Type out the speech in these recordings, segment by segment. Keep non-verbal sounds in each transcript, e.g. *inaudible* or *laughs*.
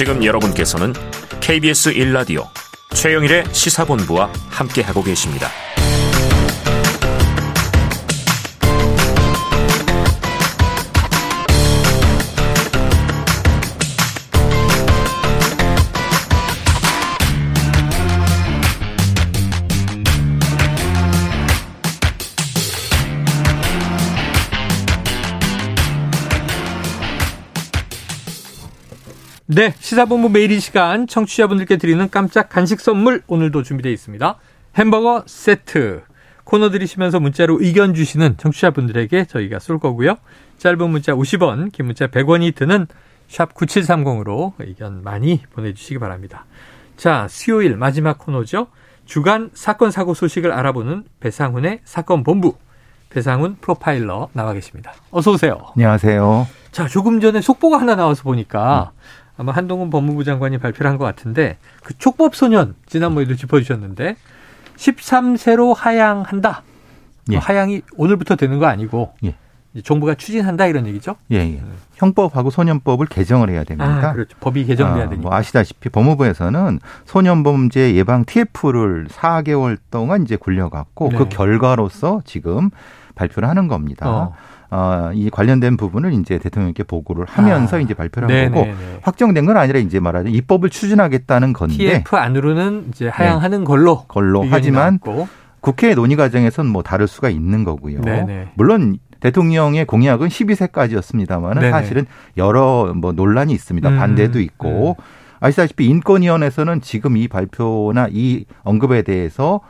지금 여러분께서는 KBS 1라디오 최영일의 시사본부와 함께하고 계십니다. 네, 시사본부 매일 이 시간 청취자분들께 드리는 깜짝 간식 선물 오늘도 준비되어 있습니다. 햄버거 세트. 코너 들이시면서 문자로 의견 주시는 청취자분들에게 저희가 쏠 거고요. 짧은 문자 50원, 긴 문자 100원이 드는 샵 9730으로 의견 많이 보내주시기 바랍니다. 자, 수요일 마지막 코너죠. 주간 사건 사고 소식을 알아보는 배상훈의 사건 본부. 배상훈 프로파일러 나와 계십니다. 어서 오세요. 안녕하세요. 자, 조금 전에 속보가 하나 나와서 보니까 음. 아마 한동훈 법무부 장관이 발표를 한 것 같은데 그 촉법 소년 지난번에도 짚어주셨는데 13세로 하향한다. 예. 하향이 오늘부터 되는 거 아니고 예. 정부가 추진한다 이런 얘기죠? 예, 예. 형법하고 소년법을 개정을 해야 됩니다. 아, 그렇죠. 법이 개정돼야 아, 되니까. 뭐 아시다시피 법무부에서는 소년범죄 예방 TF를 4개월 동안 이제 굴려갖고 그 네. 그 결과로서 지금 발표를 하는 겁니다. 어. 어, 이 관련된 부분을 이제 대통령께 보고를 하면서 아, 이제 발표를 한 네네네. 거고 확정된 건 아니라 이제 말하자면 입법을 추진하겠다는 건데 TF 안으로는 이제 하향하는 네. 걸로 걸로 하지만 나왔고. 국회 논의 과정에서는 뭐 다를 수가 있는 거고요. 네네. 물론 대통령의 공약은 12세까지였습니다만 사실은 여러 뭐 논란이 있습니다. 음, 반대도 있고 음. 아시다시피 인권위원회에서는 지금 이 발표나 이 언급에 대해서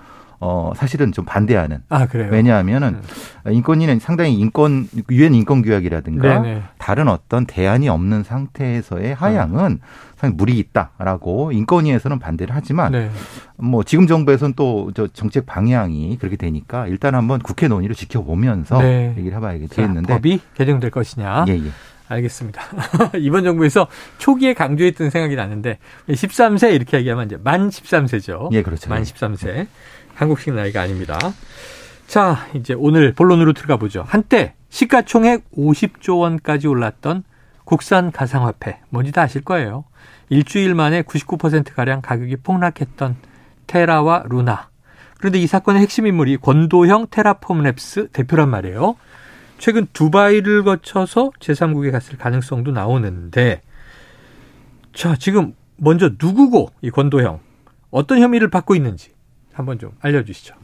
어 사실은 좀 반대하는. 아 그래요. 왜냐하면은 네. 인권위는 상당히 인권 유엔 인권 규약이라든가 네네. 다른 어떤 대안이 없는 상태에서의 하향은 상당히 무리 있다라고 인권위에서는 반대를 하지만 네. 뭐 지금 정부에서는 또 저 정책 방향이 그렇게 되니까 일단 한번 국회 논의를 지켜보면서 네. 얘기를 해봐야겠는데 법이 개정될 것이냐. 예, 예. 알겠습니다. *laughs* 이번 정부에서 초기에 강조했던 생각이 나는데 13세 이렇게 얘기하면 이제 만 13세죠. 예, 그렇죠. 만 13세. 한국식 나이가 아닙니다. 자, 이제 오늘 본론으로 들어가 보죠. 한때 시가총액 50조 원까지 올랐던 국산 가상화폐. 뭔지 다 아실 거예요. 일주일 만에 99%가량 가격이 폭락했던 테라와 루나. 그런데 이 사건의 핵심 인물이 권도형 테라폼랩스 대표란 말이에요. 최근 두바이를 거쳐서 제3국에 갔을 가능성도 나오는데, 자, 지금 먼저 누구고, 이 권도형. 어떤 혐의를 받고 있는지. 한번 좀 알려주시죠.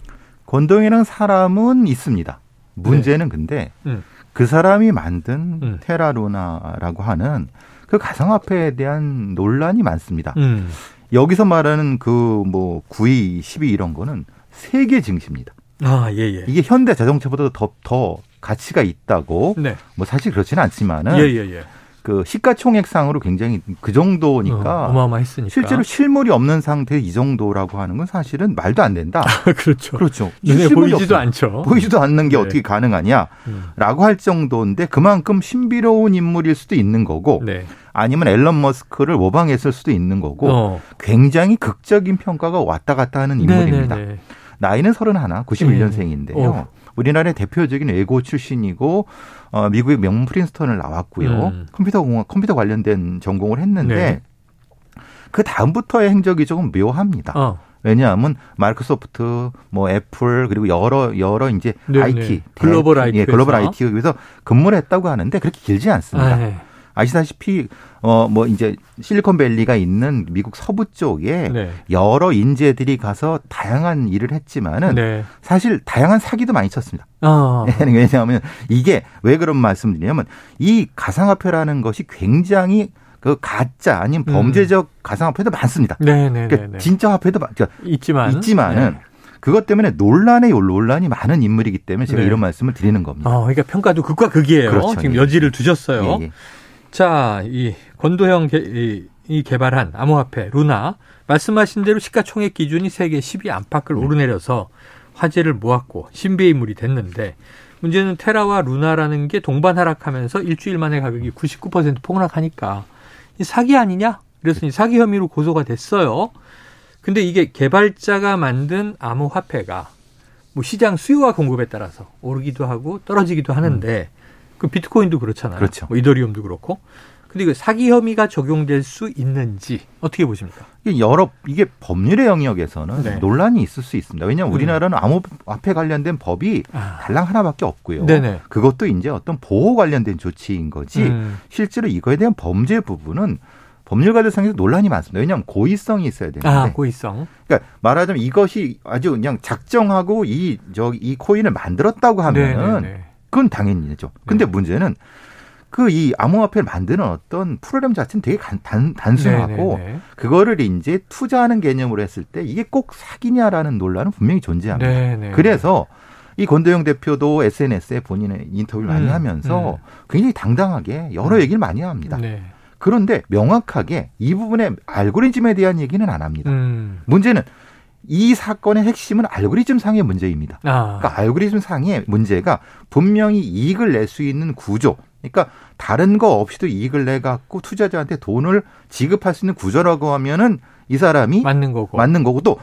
권동이라는 사람은 있습니다. 문제는 네. 근데 음. 그 사람이 만든 음. 테라루나라고 하는 그 가상화폐에 대한 논란이 많습니다. 음. 여기서 말하는 그 뭐 9위, 10위 이런 거는 세계 증시입니다. 아, 예, 예. 이게 현대 자동차보다 더, 더 가치가 있다고. 네. 뭐 사실 그렇지는 않지만은. 예, 예, 예. 그 시가총액상으로 굉장히 그 정도니까 어, 마어마했으니까 실제로 실물이 없는 상태 이 정도라고 하는 건 사실은 말도 안 된다. 아, *laughs* 그렇죠. 그렇죠. 눈에 보이지도 없어. 않죠. 보이지도 않는 게 네. 어떻게 가능하냐라고 음. 할 정도인데 그만큼 신비로운 인물일 수도 있는 거고 네. 아니면 앨런 머스크를 모방했을 수도 있는 거고 어. 굉장히 극적인 평가가 왔다 갔다 하는 인물입니다. 네네네. 나이는 31, 91년생인데요. 어. 우리나라의 대표적인 외고 출신이고 어, 미국의 명문 프린스턴을 나왔고요. 음. 컴퓨터 공학, 컴퓨터 관련된 전공을 했는데 네. 그 다음부터의 행적이 조금 묘합니다. 어. 왜냐하면 마이크로소프트, 뭐 애플 그리고 여러 여러 이제 네네. IT 글로벌 IT 예, 글로벌 IT 에서 근무를 했다고 하는데 그렇게 길지 않습니다. 아, 네. 아시다시피 어 뭐 이제 실리콘밸리가 있는 미국 서부 쪽에 네. 여러 인재들이 가서 다양한 일을 했지만은 네. 사실 다양한 사기도 많이 쳤습니다. 어. *laughs* 왜냐하면 이게 왜 그런 말씀드리냐면 이 가상화폐라는 것이 굉장히 그 가짜 아니면 음. 범죄적 음. 가상화폐도 많습니다. 네, 네, 그러니까 네, 진짜 화폐도 그러니까 있지만 있지만은 네. 그것 때문에 논란에 논란이 많은 인물이기 때문에 제가 네. 이런 말씀을 드리는 겁니다. 어, 그러니까 평가도 극과 극이에요. 그렇죠. 지금 예. 여지를 두셨어요. 예, 예. 자, 이 권도형 개, 이, 이 개발한 암호화폐 루나 말씀하신 대로 시가총액 기준이 세계 10위 안팎을 네. 오르내려서 화제를 모았고 신비의 인물이 됐는데 문제는 테라와 루나라는 게 동반 하락하면서 일주일 만에 가격이 99% 폭락하니까 이 사기 아니냐? 그래서 이 사기 혐의로 고소가 됐어요. 근데 이게 개발자가 만든 암호화폐가 뭐 시장 수요와 공급에 따라서 오르기도 하고 떨어지기도 하는데 음. 그 비트코인도 그렇잖아요. 그렇죠. 뭐 이더리움도 그렇고. 근데 그 사기 혐의가 적용될 수 있는지 어떻게 보십니까? 여러 이게 법률의 영역에서는 네. 논란이 있을 수 있습니다. 왜냐하면 음. 우리나라는 암호화폐 관련된 법이 아. 달랑 하나밖에 없고요. 네네. 그것도 이제 어떤 보호 관련된 조치인 거지 음. 실제로 이거에 대한 범죄 부분은 법률가들상에서 논란이 많습니다. 왜냐하면 고의성이 있어야 되는데. 아, 고의성. 그러니까 말하자면 이것이 아주 그냥 작정하고 이, 저, 이 코인을 만들었다고 하면은 네네네. 그건 당연히죠. 근데 네. 문제는 그 이 암호화폐를 만드는 어떤 프로그램 자체는 되게 단, 단순하고 네네네. 그거를 이제 투자하는 개념으로 했을 때 이게 꼭 사기냐라는 논란은 분명히 존재합니다. 네네. 그래서 이 권도영 대표도 SNS에 본인의 인터뷰를 많이 음, 하면서 음. 굉장히 당당하게 여러 음. 얘기를 많이 합니다. 네. 그런데 명확하게 이 부분에 알고리즘에 대한 얘기는 안 합니다. 음. 문제는 이 사건의 핵심은 알고리즘 상의 문제입니다. 아. 그러니까 알고리즘 상의 문제가 분명히 이익을 낼 수 있는 구조, 그러니까 다른 거 없이도 이익을 내 갖고 투자자한테 돈을 지급할 수 있는 구조라고 하면은 이 사람이 맞는 거고 맞는 거고 또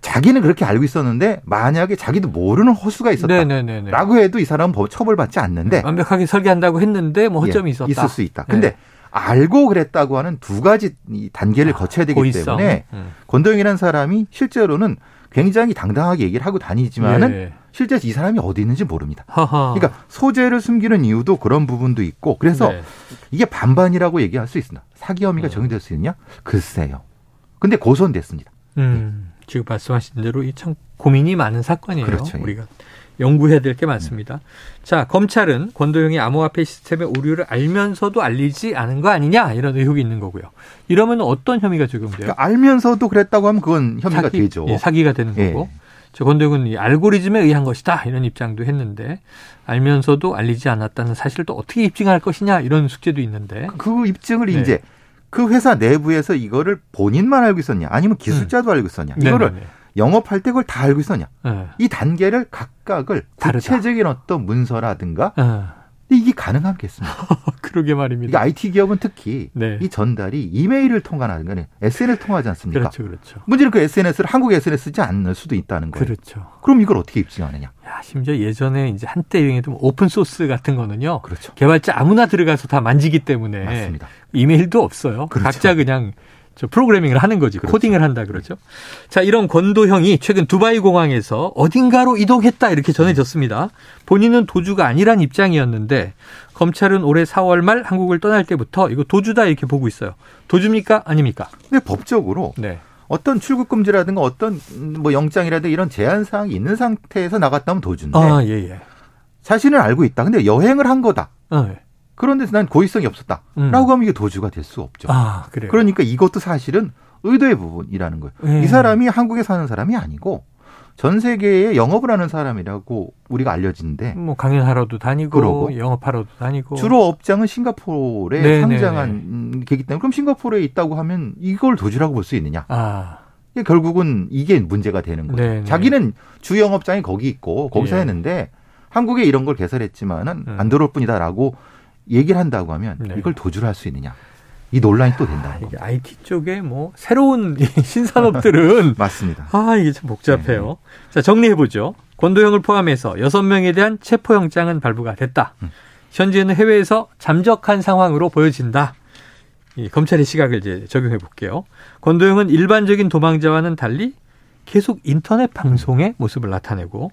자기는 그렇게 알고 있었는데 만약에 자기도 모르는 허수가 있었다라고 해도 이 사람은 처벌받지 않는데 완벽하게 설계한다고 했는데 뭐 허점이 예, 있었다. 있을 수 있다. 근데 네. 알고 그랬다고 하는 두 가지 단계를 아, 거쳐야 되기 고의성. 때문에 음. 권도영이라는 사람이 실제로는 굉장히 당당하게 얘기를 하고 다니지만은 예. 실제 이 사람이 어디 있는지 모릅니다. 하하. 그러니까 소재를 숨기는 이유도 그런 부분도 있고 그래서 네. 이게 반반이라고 얘기할 수 있습니다. 사기 혐의가 음. 적용될 수 있느냐? 글쎄요. 근데 고소됐습니다. 음, 네. 지금 말씀하신 대로 이 참 고민이 많은 사건이에요. 그렇죠. 우리가 연구해야 될 게 많습니다. 음. 자, 검찰은 권도영이 암호화폐 시스템의 오류를 알면서도 알리지 않은 거 아니냐 이런 의혹이 있는 거고요. 이러면 어떤 혐의가 적용돼요? 그러니까 알면서도 그랬다고 하면 그건 혐의가 사기, 되죠. 예, 사기가 되는 예. 거고. 저 권도영은 이 알고리즘에 의한 것이다 이런 입장도 했는데 알면서도 알리지 않았다는 사실을 또 어떻게 입증할 것이냐 이런 숙제도 있는데 그 입증을 네. 이제 그 회사 내부에서 이거를 본인만 알고 있었냐 아니면 기술자도 음. 알고 있었냐 이거를 네네네. 영업할 때 그걸 다 알고 있었냐 네. 이 단계를 각각을 구체적인 다르다. 어떤 문서라든가 네. 이게 가능하겠습니까? *laughs* 그러게 말입니다. IT 기업은 특히 네. 이 전달이 이메일을 통하는 거는 SNS를 통하지 않습니까? 그렇죠, 그렇죠. 문제는 그 SNS를 한국 SNS 쓰지 않을 수도 있다는 거예요. 그렇죠. 그럼 이걸 어떻게 입증하느냐? 야, 심지어 예전에 이제 한때 유행했던 오픈 소스 같은 거는요. 그렇죠. 개발자 아무나 들어가서 다 만지기 때문에 맞습니다. 이메일도 없어요. 그렇죠. 각자 그냥 저 프로그래밍을 하는 거지 그렇죠. 코딩을 한다 그러죠. 자 이런 권도형이 최근 두바이 공항에서 어딘가로 이동했다 이렇게 전해졌습니다. 본인은 도주가 아니란 입장이었는데 검찰은 올해 4월 말 한국을 떠날 때부터 이거 도주다 이렇게 보고 있어요. 도주입니까 아닙니까? 근데 법적으로 네. 어떤 출국 금지라든가 어떤 뭐 영장이라든가 이런 제한 사항이 있는 상태에서 나갔다면 도주인데 아, 예, 예. 자신은 알고 있다. 근데 여행을 한 거다. 아, 예. 그런데 난 고의성이 없었다. 음. 라고 하면 이게 도주가 될 수 없죠. 아, 그래요. 그러니까 이것도 사실은 의도의 부분이라는 거예요. 네. 이 사람이 한국에 사는 사람이 아니고 전 세계에 영업을 하는 사람이라고 우리가 알려지는데 뭐 강연하러도 다니고 그러고 영업하러도 다니고 주로 업장은 싱가포르에 네네네. 상장한 계기 때문에 그럼 싱가포르에 있다고 하면 이걸 도주라고 볼 수 있느냐? 아. 결국은 이게 문제가 되는 거죠. 네네. 자기는 주 영업장이 거기 있고 거기서 예. 했는데 한국에 이런 걸 개설했지만은 음. 안 들어올 뿐이다라고 얘기를 한다고 하면 네. 이걸 도주를 할 수 있느냐. 이 논란이 또 된다. 이게 IT 쪽에 뭐 새로운 *laughs* 신산업들은 *laughs* 맞습니다. 아 이게 참 복잡해요. 네. 자 정리해 보죠. 권도형을 포함해서 여섯 명에 대한 체포영장은 발부가 됐다. 음. 현재는 해외에서 잠적한 상황으로 보여진다. 이 검찰의 시각을 이제 적용해 볼게요. 권도형은 일반적인 도망자와는 달리 계속 인터넷 방송의 모습을 나타내고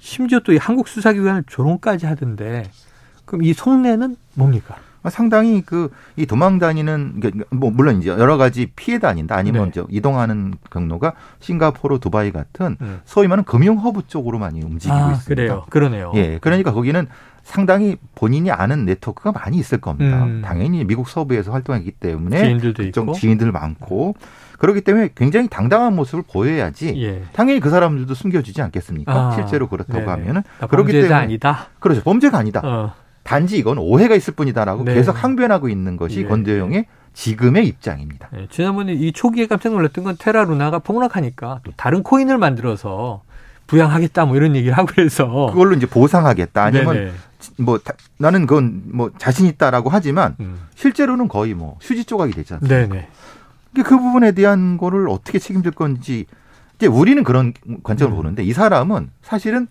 심지어 또 이 한국 수사기관을 조롱까지 하던데 그럼 이 속내는 뭡니까? 상당히 그 이 도망 다니는 뭐 물론 이제 여러 가지 피해 다닌다 아니면 네. 이동하는 경로가 싱가포르, 두바이 같은 네. 소위 말하는 금융 허브 쪽으로 많이 움직이고 아, 있습니다. 그래요. 그러네요. 예. 그러니까 거기는 상당히 본인이 아는 네트워크가 많이 있을 겁니다. 음. 당연히 미국 서부에서 활동하기 때문에 지인들도 있고 지인들 많고 그렇기 때문에 굉장히 당당한 모습을 보여야지 예. 당연히 그 사람들도 숨겨주지 않겠습니까? 아, 실제로 그렇다고 네네. 하면은 그렇기 때문에 아니다. 그렇죠. 범죄가 아니다. 어. 단지 이건 오해가 있을 뿐이다라고 네. 계속 항변하고 있는 것이 네. 권대영의 지금의 입장입니다. 네. 지난번에 이 초기에 깜짝 놀랐던 건 테라 루나가 폭락하니까 또 다른 코인을 만들어서 부양하겠다 뭐 이런 얘기를 하고 그래서 그걸로 이제 보상하겠다 아니면 네네. 뭐 다, 나는 그건 뭐 자신 있다라고 하지만 음. 실제로는 거의 뭐 휴지 조각이 되지 않습니까? 네네. 그 부분에 대한 거를 어떻게 책임질 건지 이제 우리는 그런 관점을 음. 보는데 이 사람은 사실은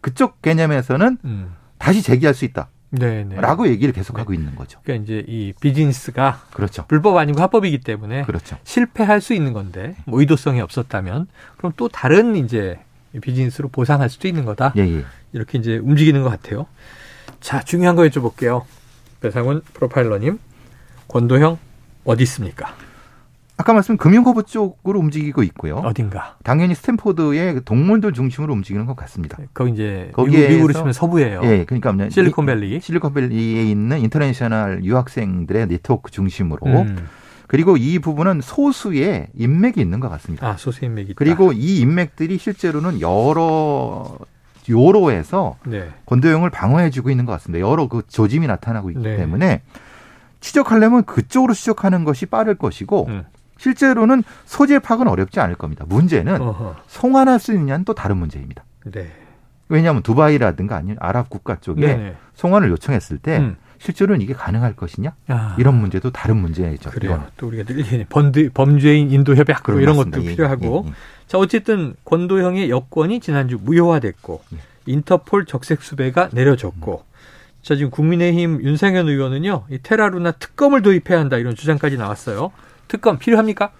그쪽 개념에서는 음. 다시 제기할 수 있다. 네네. 라고 얘기를 계속하고 네. 있는 거죠. 그러니까 이제 이 비즈니스가 그렇죠. 불법 아니고 합법이기 때문에 그렇죠. 실패할 수 있는 건데 뭐 의도성이 없었다면 그럼 또 다른 이제 비즈니스로 보상할 수도 있는 거다. 예, 예. 이렇게 이제 움직이는 것 같아요. 자, 중요한 거 여쭤볼게요. 배상훈 프로파일러님, 권도형 어디 있습니까? 아까 말씀 금융 허브 쪽으로 움직이고 있고요. 어딘가. 당연히 스탠포드의 동문들 중심으로 움직이는 것 같습니다. 거기 이제 거기에 미국으로 치면 서부예요. 예, 그러니까 실리콘밸리. 실리콘밸리에 있는 international 유학생들의 네트워크 중심으로 음. 그리고 이 부분은 소수의 인맥이 있는 것 같습니다. 아, 소수 인맥이 있다. 그리고 이 인맥들이 실제로는 여러 요로에서 네. 권도형을 방어해주고 있는 것 같습니다. 여러 그 조짐이 나타나고 있기 네. 때문에 추적하려면 그쪽으로 추적하는 것이 빠를 것이고 음. 실제로는 소재 파악은 어렵지 않을 겁니다. 문제는 어허. 송환할 수 있느냐는 또 다른 문제입니다. 네. 왜냐하면 두바이라든가 아니면 아랍 국가 쪽에 네네. 송환을 요청했을 때 음. 실제로는 이게 가능할 것이냐 아. 이런 문제도 다른 문제죠. 그래요. 이건. 또 우리가 늘 번드, 범죄인 인도 협약 뭐 이런 것도 예, 필요하고 예, 예. 자 어쨌든 권도형의 여권이 지난주 무효화됐고 예. 인터폴 적색 수배가 내려졌고 음. 자 지금 국민의힘 윤상현 의원은요 이 테라루나 특검을 도입해야 한다 이런 주장까지 나왔어요. 특검 필요합니까?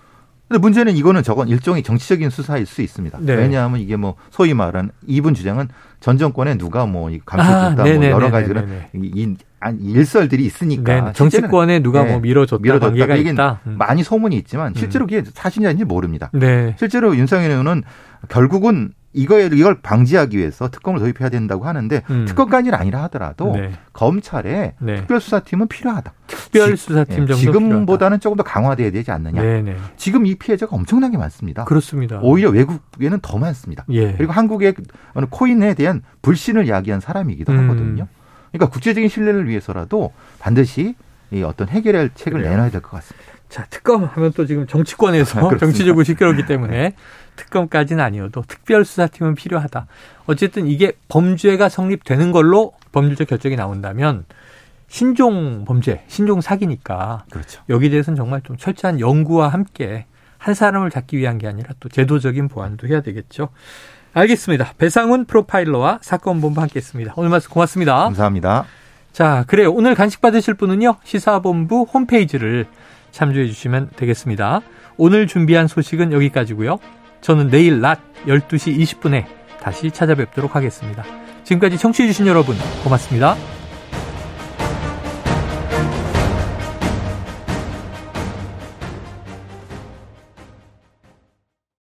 근데 문제는 이거는 저건 일종의 정치적인 수사일 수 있습니다. 네. 왜냐하면 이게 뭐 소위 말하는 이분 주장은 전 정권에 누가 뭐 감춰줬다 아, 뭐 여러 가지 그런 이, 일설들이 있으니까 네, 정치권에 누가 네, 뭐 밀어줬다, 밀어줬다 관계가 있다. 음. 많이 소문이 있지만 실제로 그게 사실인지 모릅니다. 네. 실제로 윤석열 의원은 결국은 이거에 이걸 방지하기 위해서 특검을 도입해야 된다고 하는데 음. 특검까지는 아니라 하더라도 네. 검찰에 네. 특별수사팀은 필요하다. 특별수사팀 정도 지금보다는 필요하다. 조금 더 강화돼야 되지 않느냐. 네네. 네. 지금 이 피해자가 엄청나게 많습니다. 그렇습니다. 오히려 외국에는 더 많습니다. 예. 그리고 한국의 코인에 대한 불신을 야기한 사람이기도 음. 하거든요. 그러니까 국제적인 신뢰를 위해서라도 반드시 이 어떤 해결할 책을 그래요. 내놔야 될 것 같습니다. 자, 특검 하면 또 지금 정치권에서 정치적으로 시끄럽기 때문에 특검까지는 아니어도 특별수사팀은 필요하다. 어쨌든 이게 범죄가 성립되는 걸로 법률적 결정이 나온다면 신종 범죄, 신종 사기니까 그렇죠. 여기 대해서는 정말 좀 철저한 연구와 함께 한 사람을 잡기 위한 게 아니라 또 제도적인 보완도 해야 되겠죠. 알겠습니다. 배상훈 프로파일러와 사건 본부 함께했습니다. 오늘 말씀 고맙습니다. 감사합니다. 자, 그래요. 오늘 간식 받으실 분은요. 시사본부 홈페이지를 참조해 주시면 되겠습니다. 오늘 준비한 소식은 여기까지고요. 저는 내일 낮 12시 20분에 다시 찾아뵙도록 하겠습니다. 지금까지 청취해 주신 여러분 고맙습니다.